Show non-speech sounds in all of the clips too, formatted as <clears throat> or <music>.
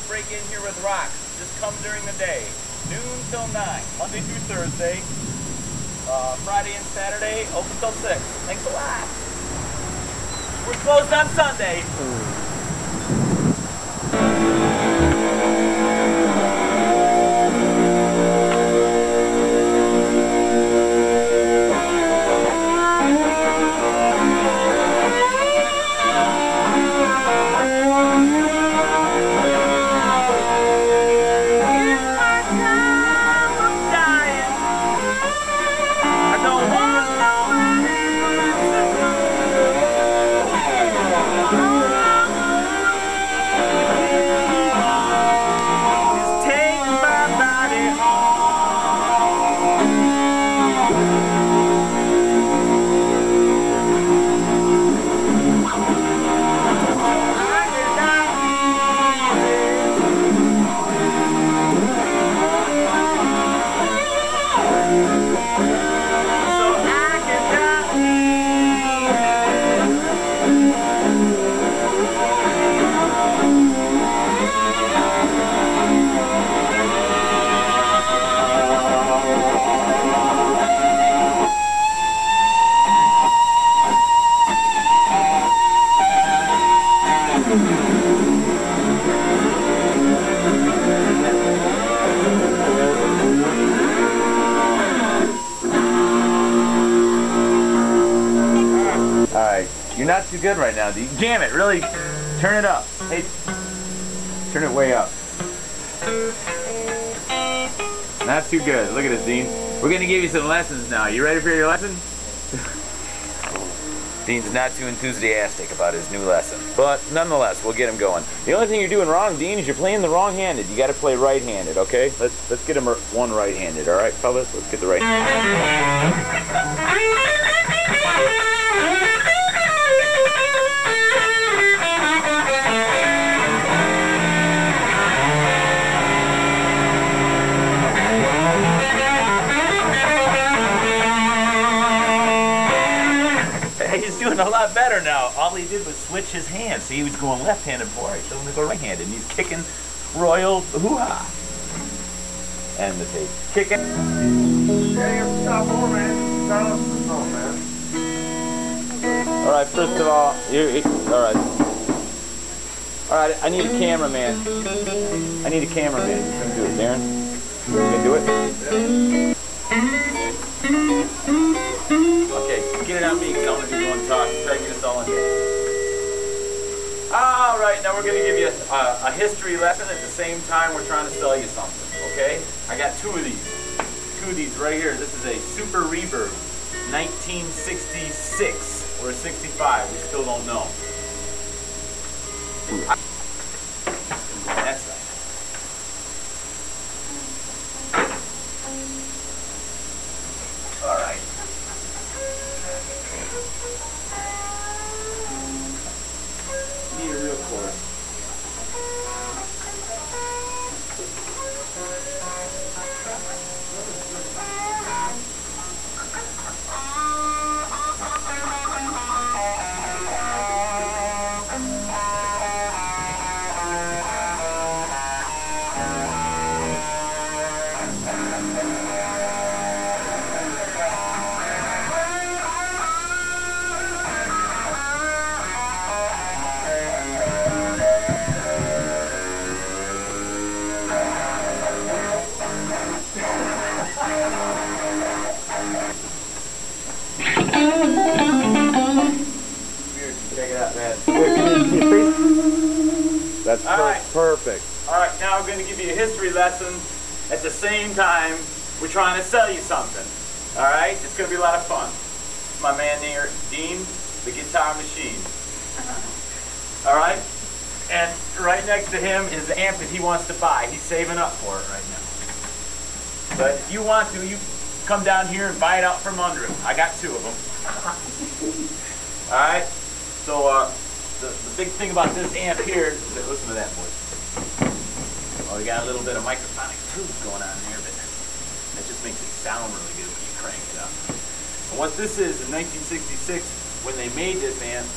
don't break in here with rocks. Just come during the day. Noon till 9, Monday through Thursday. Uh, Friday and Saturday, open till 6. Thanks a lot. We're closed on Sunday. Damn it, really? Turn it up. Hey, turn it way up. Not too good. Look at this, Dean. We're gonna give you some lessons now. You ready for your lesson? <laughs> Dean's not too enthusiastic about his new lesson, but nonetheless, we'll get him going. The only thing you're doing wrong, Dean, is you're playing the wrong-handed. You got to play right-handed, okay? Let's let's get him one right-handed, all right, fellas? Let's get the right. Lot better now. All he did was switch his hands. See, he was going left-handed before. I showed him to go right-handed, and he's kicking royal hoo-ha. And the tape. Kicking. All right, first of all, you, you- all right. All right, I need a cameraman. I need a cameraman. Who's gonna do it, Darren? You gonna do it? Okay, get it on me, 'cause I'm gonna be the one talking. Try to get us all in here. All right, now we're gonna give you a, a, a history lesson at the same time we're trying to sell you something. Okay? I got two of these. Two of these right here. This is a Super Reverb, 1966 or 65. We still don't know. That All per- right. perfect. All right, now we're going to give you a history lesson. At the same time, we're trying to sell you something. All right, it's going to be a lot of fun. My man here, Dean, the guitar machine. <laughs> All right, and right next to him is the amp that he wants to buy. He's saving up for it right now. But if you want to, you come down here and buy it out from under him. I got two of them. <laughs> All right. So uh, the, the big thing about this amp here is that listen to that voice. Oh, we got a little bit of microphonic tubes going on there, but that just makes it sound really good when you crank it up. And what this is in 1966, when they made this amp,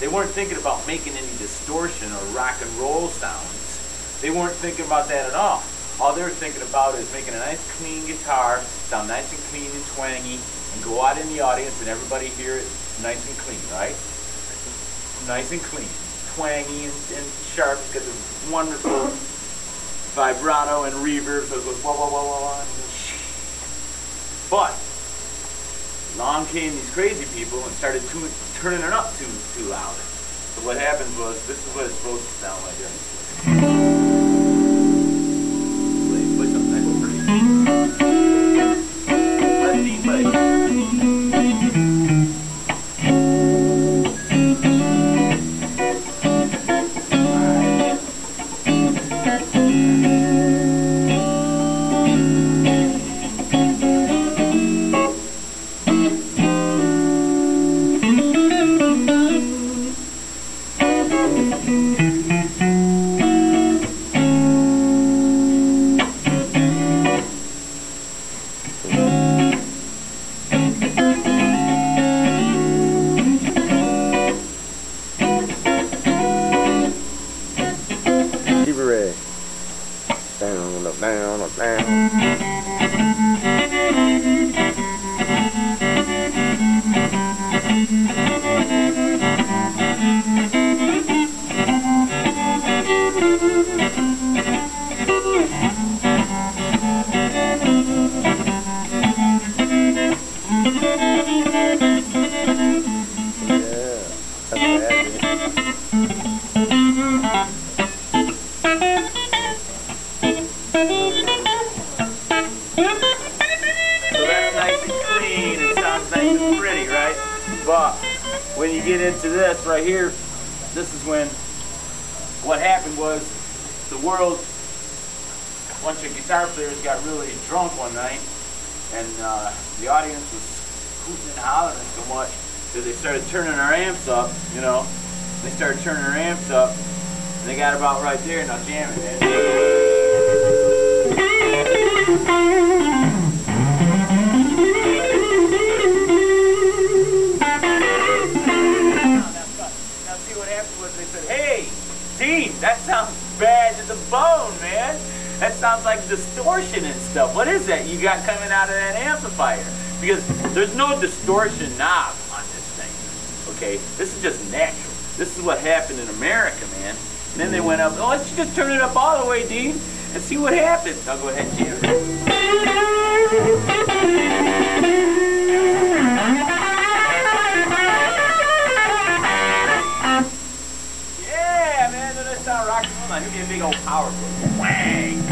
They weren't thinking about making any distortion or rock and roll sounds. They weren't thinking about that at all. All they were thinking about is making a nice clean guitar, sound nice and clean and twangy, and go out in the audience and everybody hear it nice and clean, right? Nice and clean, twangy and, and sharp because of wonderful vibrato and reverb, so it goes wah wah wah wah wah. But along came these crazy people and started tuning, turning it up too too loud. So what happened was this is what it's supposed to sound like. Nice and pretty, right? But when you get into this right here, this is when what happened was the world, a bunch of guitar players got really drunk one night, and uh, the audience was hooting and hollering so much that they started turning our amps up, you know. They started turning our amps up, and they got about right there, now jamming, man. Was they said, hey, Dean, that sounds bad to the bone, man. That sounds like distortion and stuff. What is that you got coming out of that amplifier? Because there's no distortion knob on this thing. Okay? This is just natural. This is what happened in America, man. And then they went up, oh, let's just turn it up all the way, Dean, and see what happens. I'll go ahead and jam. Yeah, roll? Give me a big old power chord. Wang! Give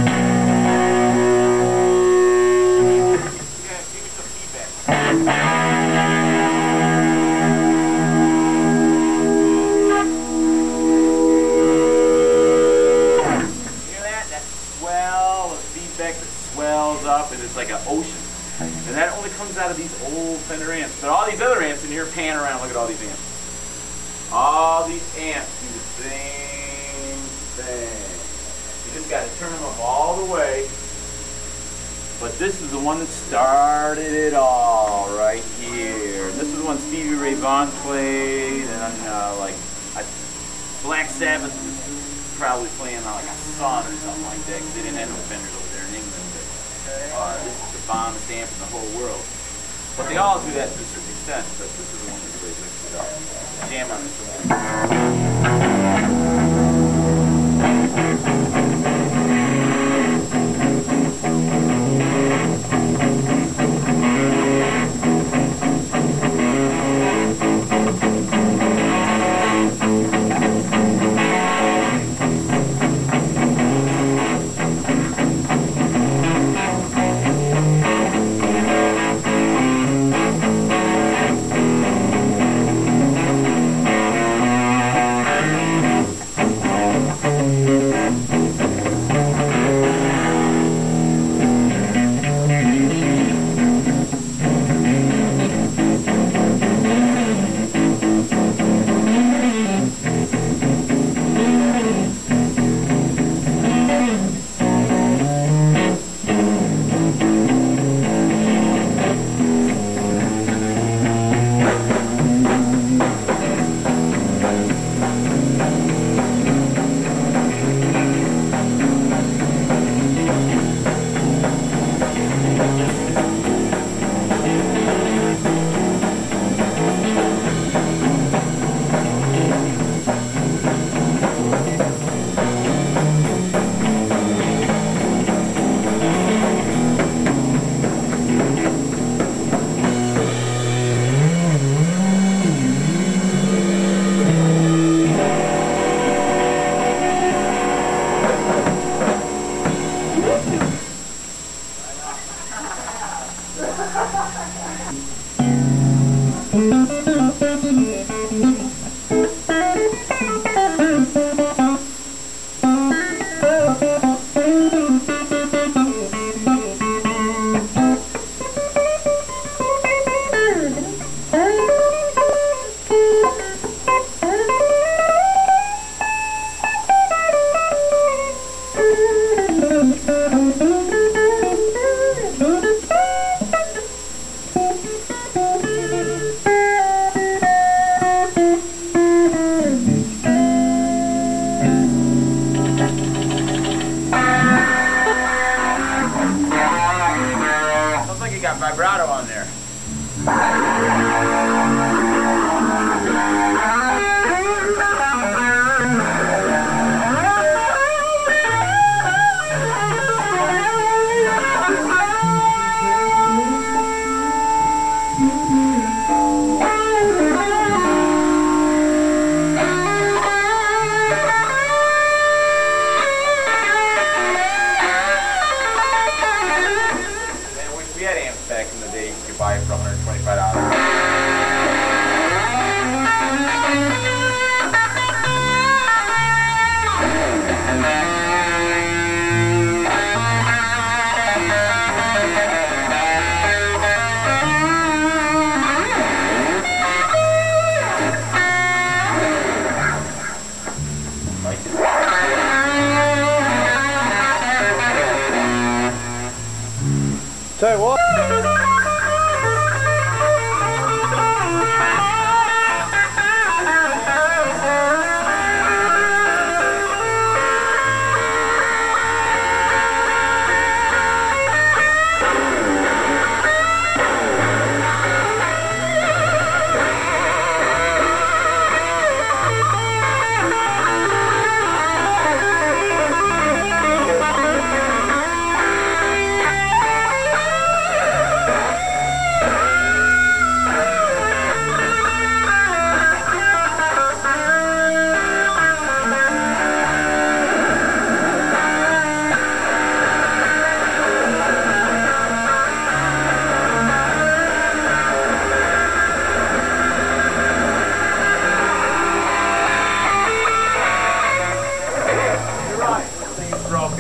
me some feedback. Hear that? That swell of feedback that swells up and it's like an ocean. And that only comes out of these old Fender amps. But all these other amps in here pan around. Look at all these amps. All these amps do the same thing. You just got to turn them up all the way. But this is the one that started it all right here. This is the one Stevie Ray Vaughan played, and uh, like I, Black Sabbath was probably playing on like a Sunn or something like that because they didn't have no Fenders over there in England. But uh, this is the bombest amp in the whole world. But they all do that to a certain extent. But this is the one that really mixed it up. Jam on this one.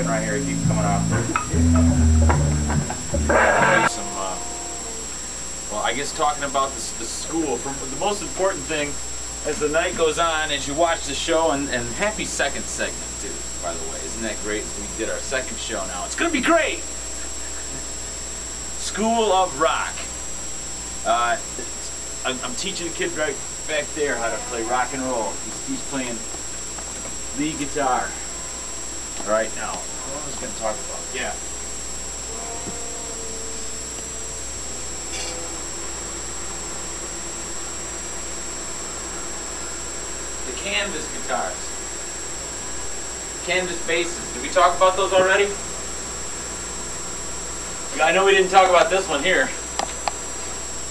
Right here. Coming off. some, uh, well, I guess talking about the, the school. From the most important thing, as the night goes on, as you watch the show, and, and happy second segment too. By the way, isn't that great? We did our second show now. It's gonna be great. School of Rock. Uh, I'm, I'm teaching a kid right back there how to play rock and roll. He's, he's playing lead guitar right now. What was gonna talk about? Yeah. the canvas guitars. Canvas basses. Did we talk about those already? I know we didn't talk about this one here.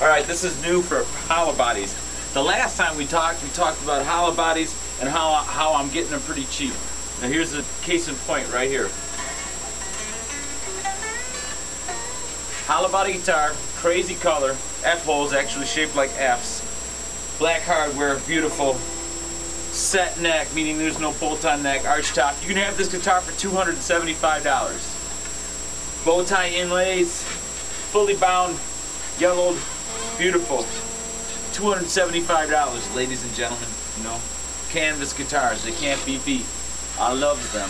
All right, this is new for hollow bodies. The last time we talked, we talked about hollow bodies and how, how I'm getting them pretty cheap. Now here's a case in point right here. Body guitar, crazy color, F holes actually shaped like Fs. Black hardware, beautiful. Set neck, meaning there's no bolt-on neck, arch top. You can have this guitar for $275. Bow tie inlays, fully bound, yellowed, beautiful. $275, ladies and gentlemen. You know, canvas guitars, they can't be beat. I love them.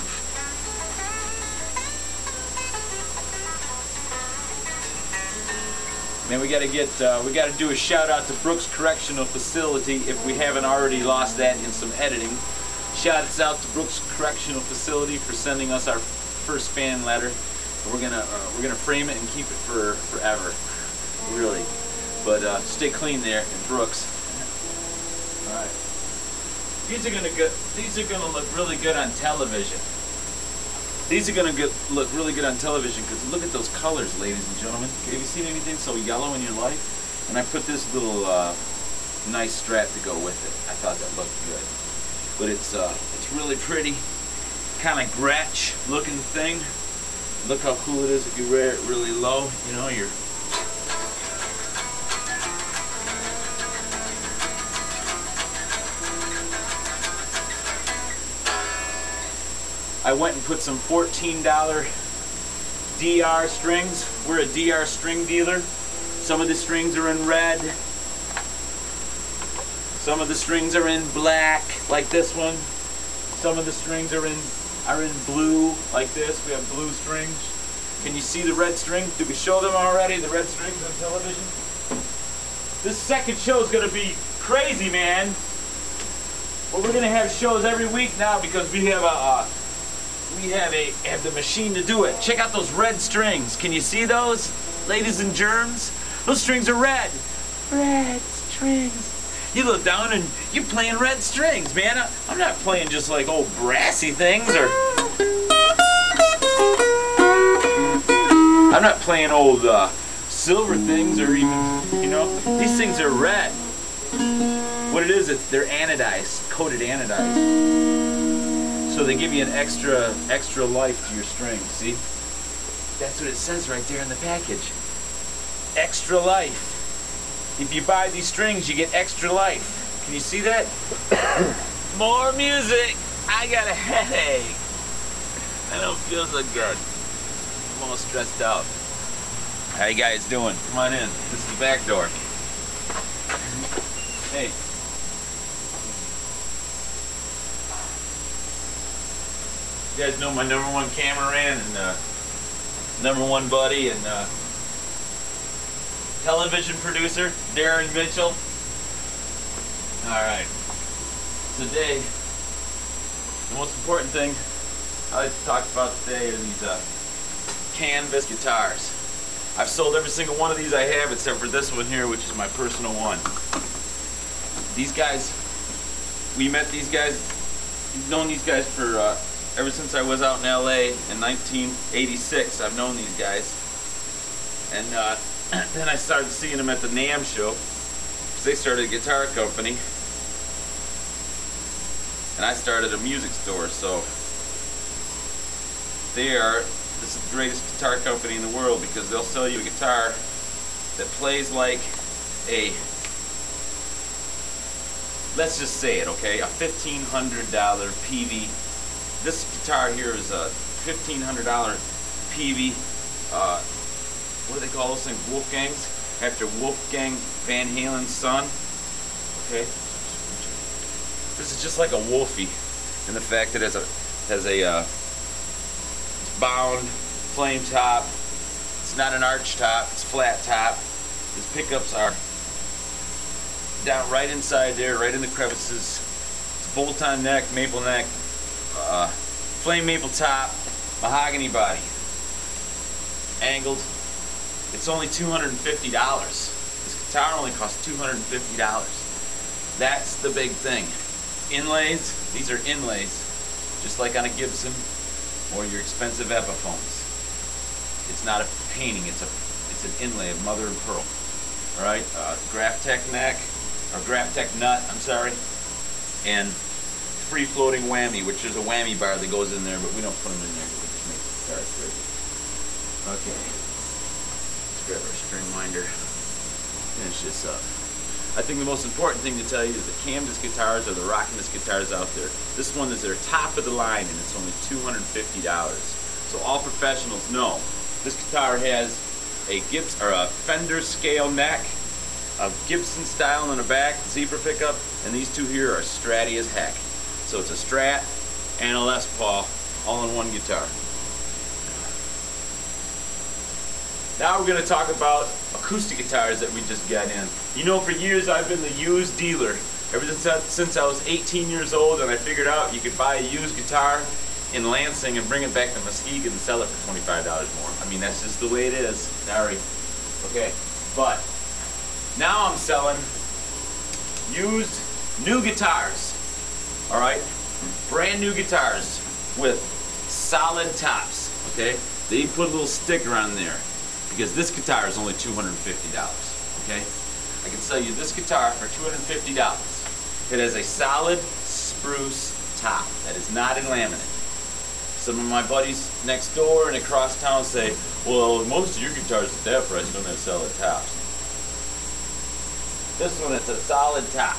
Man, we gotta get, uh, we gotta do a shout out to Brooks Correctional Facility if we haven't already lost that in some editing. Shout out to Brooks Correctional Facility for sending us our first fan letter. We're gonna, uh, we're gonna frame it and keep it for forever, really. But uh, stay clean there in Brooks. These are gonna go, these are gonna look really good on television. These are gonna get, look really good on television because look at those colors, ladies and gentlemen. Have you seen anything so yellow in your life? And I put this little uh, nice strap to go with it. I thought that looked good. But it's uh, it's really <laughs> pretty, kind of Gretsch looking thing. Look how cool it is if you wear it really low. You know, you're went and put some $14 DR strings. We're a DR string dealer. Some of the strings are in red. Some of the strings are in black, like this one. Some of the strings are in are in blue, like this. We have blue strings. Can you see the red strings? Did we show them already, the red strings on television? This second show is gonna be crazy, man. But we're gonna have shows every week now because we have a, uh, we have a have the machine to do it. Check out those red strings. Can you see those, ladies and germs? Those strings are red. Red strings. You look down and you're playing red strings, man. I, I'm not playing just like old brassy things or. I'm not playing old uh, silver things or even, you know, these things are red. What it is, it's they're anodized, coated anodized. So they give you an extra extra life to your strings, see? That's what it says right there in the package. Extra life. If you buy these strings, you get extra life. Can you see that? <coughs> Moore Music. I got a headache. I don't feel so good. I'm all stressed out. How you guys doing? Come on in. This is the back door. Hey. You guys know my number one cameraman and uh, number one buddy and uh, television producer, Darren Mitchell. All right. Today, the most important thing I like to talk about today are these uh, canvas guitars. I've sold every single one of these I have except for this one here, which is my personal one. These guys, we met these guys, known these guys for uh, ever since I was out in LA in 1986. I've known these guys. And uh, <clears throat> then I started seeing them at the NAMM show because they started a guitar company. And I started a music store, so they are this is the greatest guitar company in the world because they'll sell you a guitar that plays like a let's just say it okay a $1500 Peavey this guitar here is a $1500 Peavey uh, what do they call those things Wolfgangs after Wolfgang Van Halen's son okay this is just like a Wolfie in the fact that it has a has a uh, bound flame top. It's not an arch top, it's flat top. These pickups are down right inside there, right in the crevices. It's bolt-on neck, maple neck, uh, flame maple top, mahogany body. Angled. It's only $250. This guitar only costs $250. That's the big thing. Inlays, these are inlays, just like on a Gibson or your expensive Epiphones. It's not a painting, it's a it's an inlay of mother of pearl. Alright, uh, Graph Tech neck, or Graph Tech nut, I'm sorry, and free floating whammy, which is a whammy bar that goes in there, but we don't put them in there, we just make the guitar crazy. Okay, let's grab our string winder, finish this up. I think the most important thing to tell you is the canvas guitars are the rockinest guitars out there. This one is their top of the line and it's only $250. So all professionals know this guitar has a Gibbs or a Fender scale neck, a Gibson style in the back, zebra pickup, and these two here are stratty as heck. So it's a Strat and a Les Paul all in one guitar. Now we're going to talk about acoustic guitars that we just got in. You know, for years I've been the used dealer. Ever since, since I was 18 years old and I figured out you could buy a used guitar in Lansing and bring it back to Muskegon and sell it for $25 more. I mean, that's just the way it is. Sorry. Okay, but now I'm selling used new guitars. All right, brand new guitars with solid tops. Okay, they even put a little sticker on there because this guitar is only $250, okay? I can sell you this guitar for $250. It has a solid spruce top that is not in laminate. Some of my buddies next door and across town say, well, most of your guitars at that price don't have solid tops. This one, it's a solid top.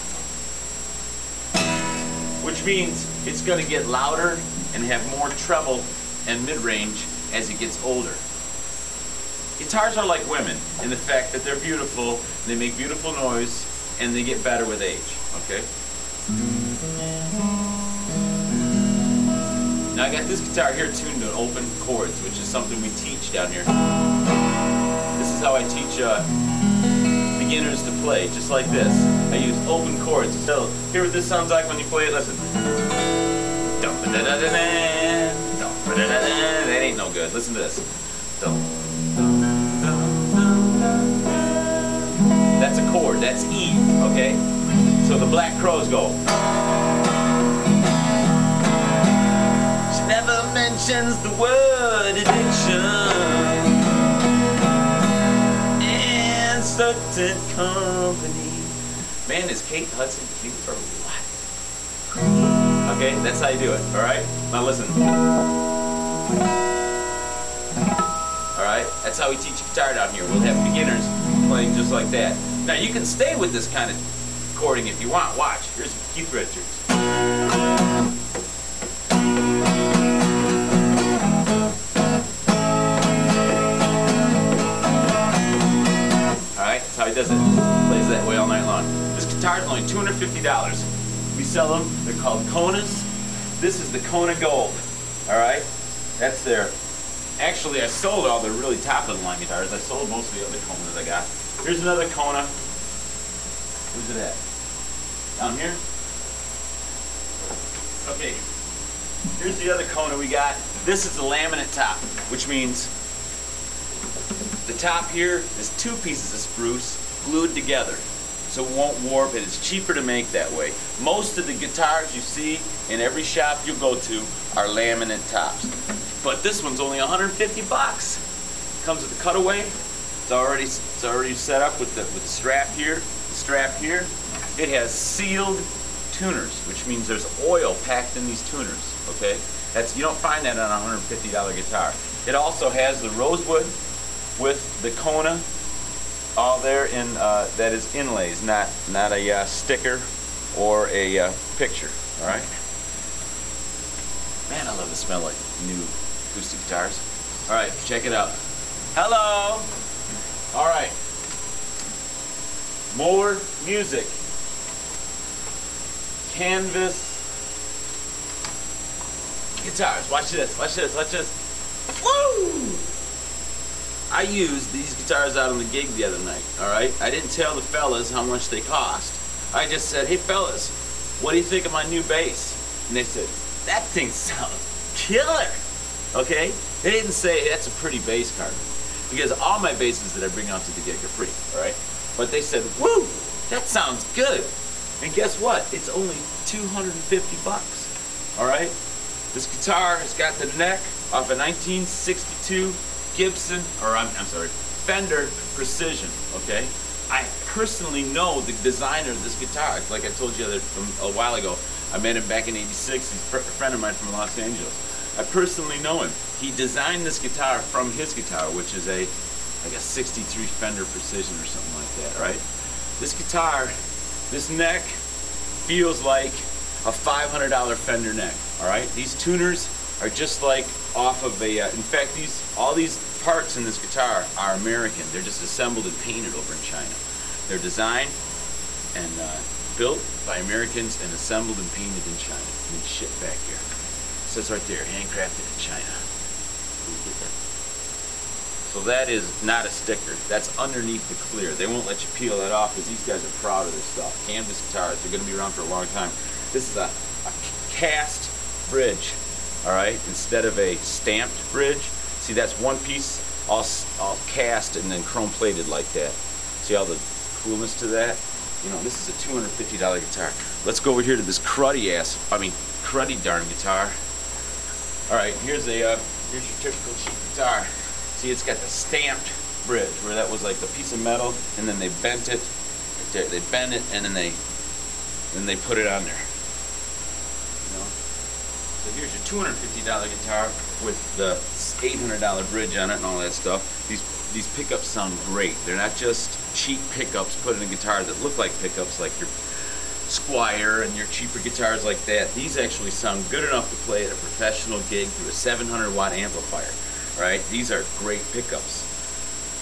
Which means it's going to get louder and have more treble and mid-range as it gets older. Guitars are like women in the fact that they're beautiful, they make beautiful noise, and they get better with age, okay? Now I got this guitar here tuned to open chords, which is something we teach down here. This is how I teach uh, beginners to play, just like this. I use open chords. So, hear what this sounds like when you play it, listen. That ain't no good. Listen to this. That's a chord. That's E, okay? So the Black Crowes go. She never mentions the word addiction. Certain company. Man, is Kate Hudson cute or what? Okay, that's how you do it, alright? Now listen. Alright, that's how we teach guitar down here. We'll have beginners playing just like that. Now you can stay with this kind of chording if you want. Watch, here's Keith Richards. Does it. Plays that way all night long. This guitar is only $250. We sell them, they're called Konas. This is the Kona Gold. Alright? That's their Actually, I sold all the really top of the line guitars. I sold most of the other Konas I got. Here's another Kona. Where's it at? Down here? Okay. Here's the other Kona we got. This is the laminate top, which means the top here is two pieces of spruce glued together so it won't warp and it's cheaper to make that way. Most of the guitars you see in every shop you go to are laminate tops. But this one's only 150 bucks. Comes with the cutaway. It's already it's already set up with the with the strap here, the strap here. It has sealed tuners, which means there's oil packed in these tuners, okay? That's you don't find that on a $150 guitar. It also has the rosewood with the Kona all there in uh, that is inlays, not not a uh, sticker or a uh, picture. All right. Man, I love the smell of new acoustic guitars. All right, check it out. Hello. All right. Moore Music. Canvas guitars. Watch this. Watch this. Watch this. Woo! I used these guitars out on the gig the other night, all right? I didn't tell the fellas how much they cost. I just said, hey fellas, what do you think of my new bass? And they said, that thing <laughs> sounds killer, okay? They didn't say, that's a pretty bass card. Because all my basses that I bring out to the gig are free, all right? But they said, woo, that sounds good. And guess what? It's only 250 bucks, all right? This guitar has got the neck off a 1962 Gibson, or I'm, I'm sorry, Fender Precision, okay? I personally know the designer of this guitar. Like I told you other, a while ago, I met him back in 86. He's a friend of mine from Los Angeles. I personally know him. He designed this guitar from his guitar, which is a, like a 63 Fender Precision or something like that, right? This guitar, this neck feels like a $500 Fender neck, all right? These tuners are just like off of a, uh, in fact, these all these parts in this guitar are American. They're just assembled and painted over in China. They're designed and uh, built by Americans and assembled and painted in China. And shipped back here. It says right there, handcrafted in China. So that is not a sticker. That's underneath the clear. They won't let you peel that off because these guys are proud of their stuff. Canvas guitars, they're going to be around for a long time. This is a, a cast bridge all right, instead of a stamped bridge. See, that's one piece all, all cast and then chrome plated like that. See all the coolness to that? You know, this is a $250 guitar. Let's go over here to this cruddy ass, I mean, cruddy darn guitar. All right, here's a, uh, here's your typical cheap guitar. See, it's got the stamped bridge where that was like the piece of metal and then they bent it, they bent it and then they, then they put it on there. You know? So here's your $250 guitar with the $800 bridge on it and all that stuff. These these pickups sound great. They're not just cheap pickups put in a guitar that look like pickups like your Squier and your cheaper guitars like that. These actually sound good enough to play at a professional gig through a 700 watt amplifier, right? These are great pickups.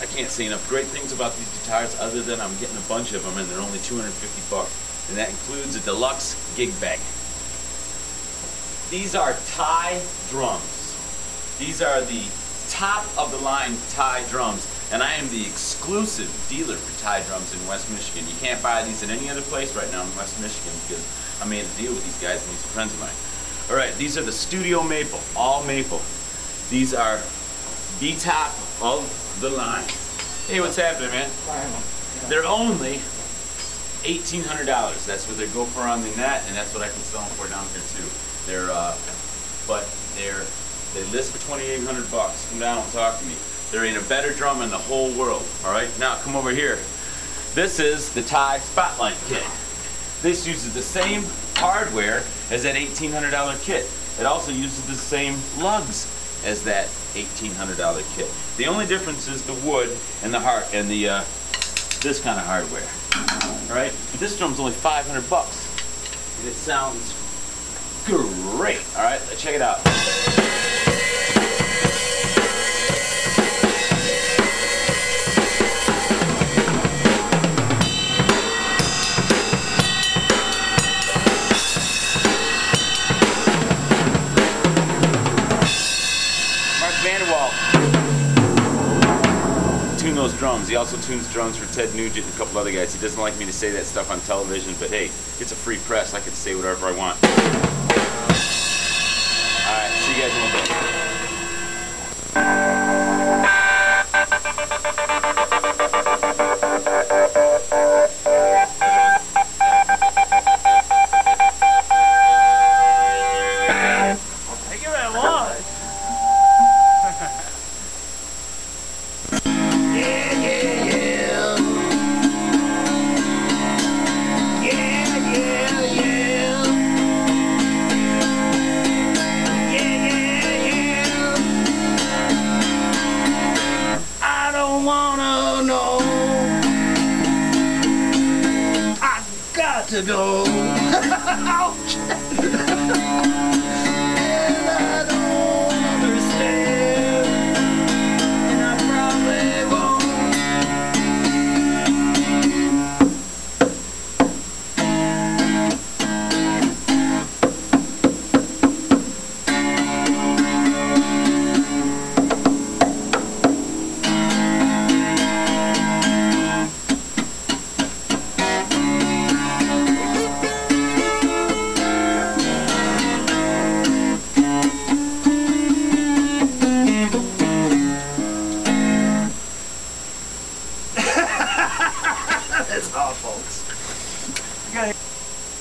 I can't say enough great things about these guitars other than I'm getting a bunch of them and they're only 250 bucks. And that includes a deluxe gig bag. These are Taye drums. These are the top of the line Taye drums. And I am the exclusive dealer for Taye drums in West Michigan. You can't buy these in any other place right now in West Michigan because I made a deal with these guys and these are friends of mine. All right, these are the Studio Maple, all maple. These are the top of the line. Hey, what's happening, man? They're only $1,800. That's what they go for on the net, and that's what I can sell them for down here too. They're, uh, but they're, they list for 2,800 bucks. Come down and talk to me. There ain't a better drum in the whole world. All right, now come over here. This is the Taye Spotlight kit. This uses the same hardware as that $1,800 kit. It also uses the same lugs as that $1,800 kit. The only difference is the wood and the heart and the uh, this kind of hardware. All right, this drum's only 500 bucks, and it sounds great. All right, let's check it out. He also tunes drums for Ted Nugent and a couple other guys. He doesn't like me to say that stuff on television, but hey, it's a free press. I can say whatever I want. All right, see you guys in a bit. To go. <laughs> Ouch. <laughs>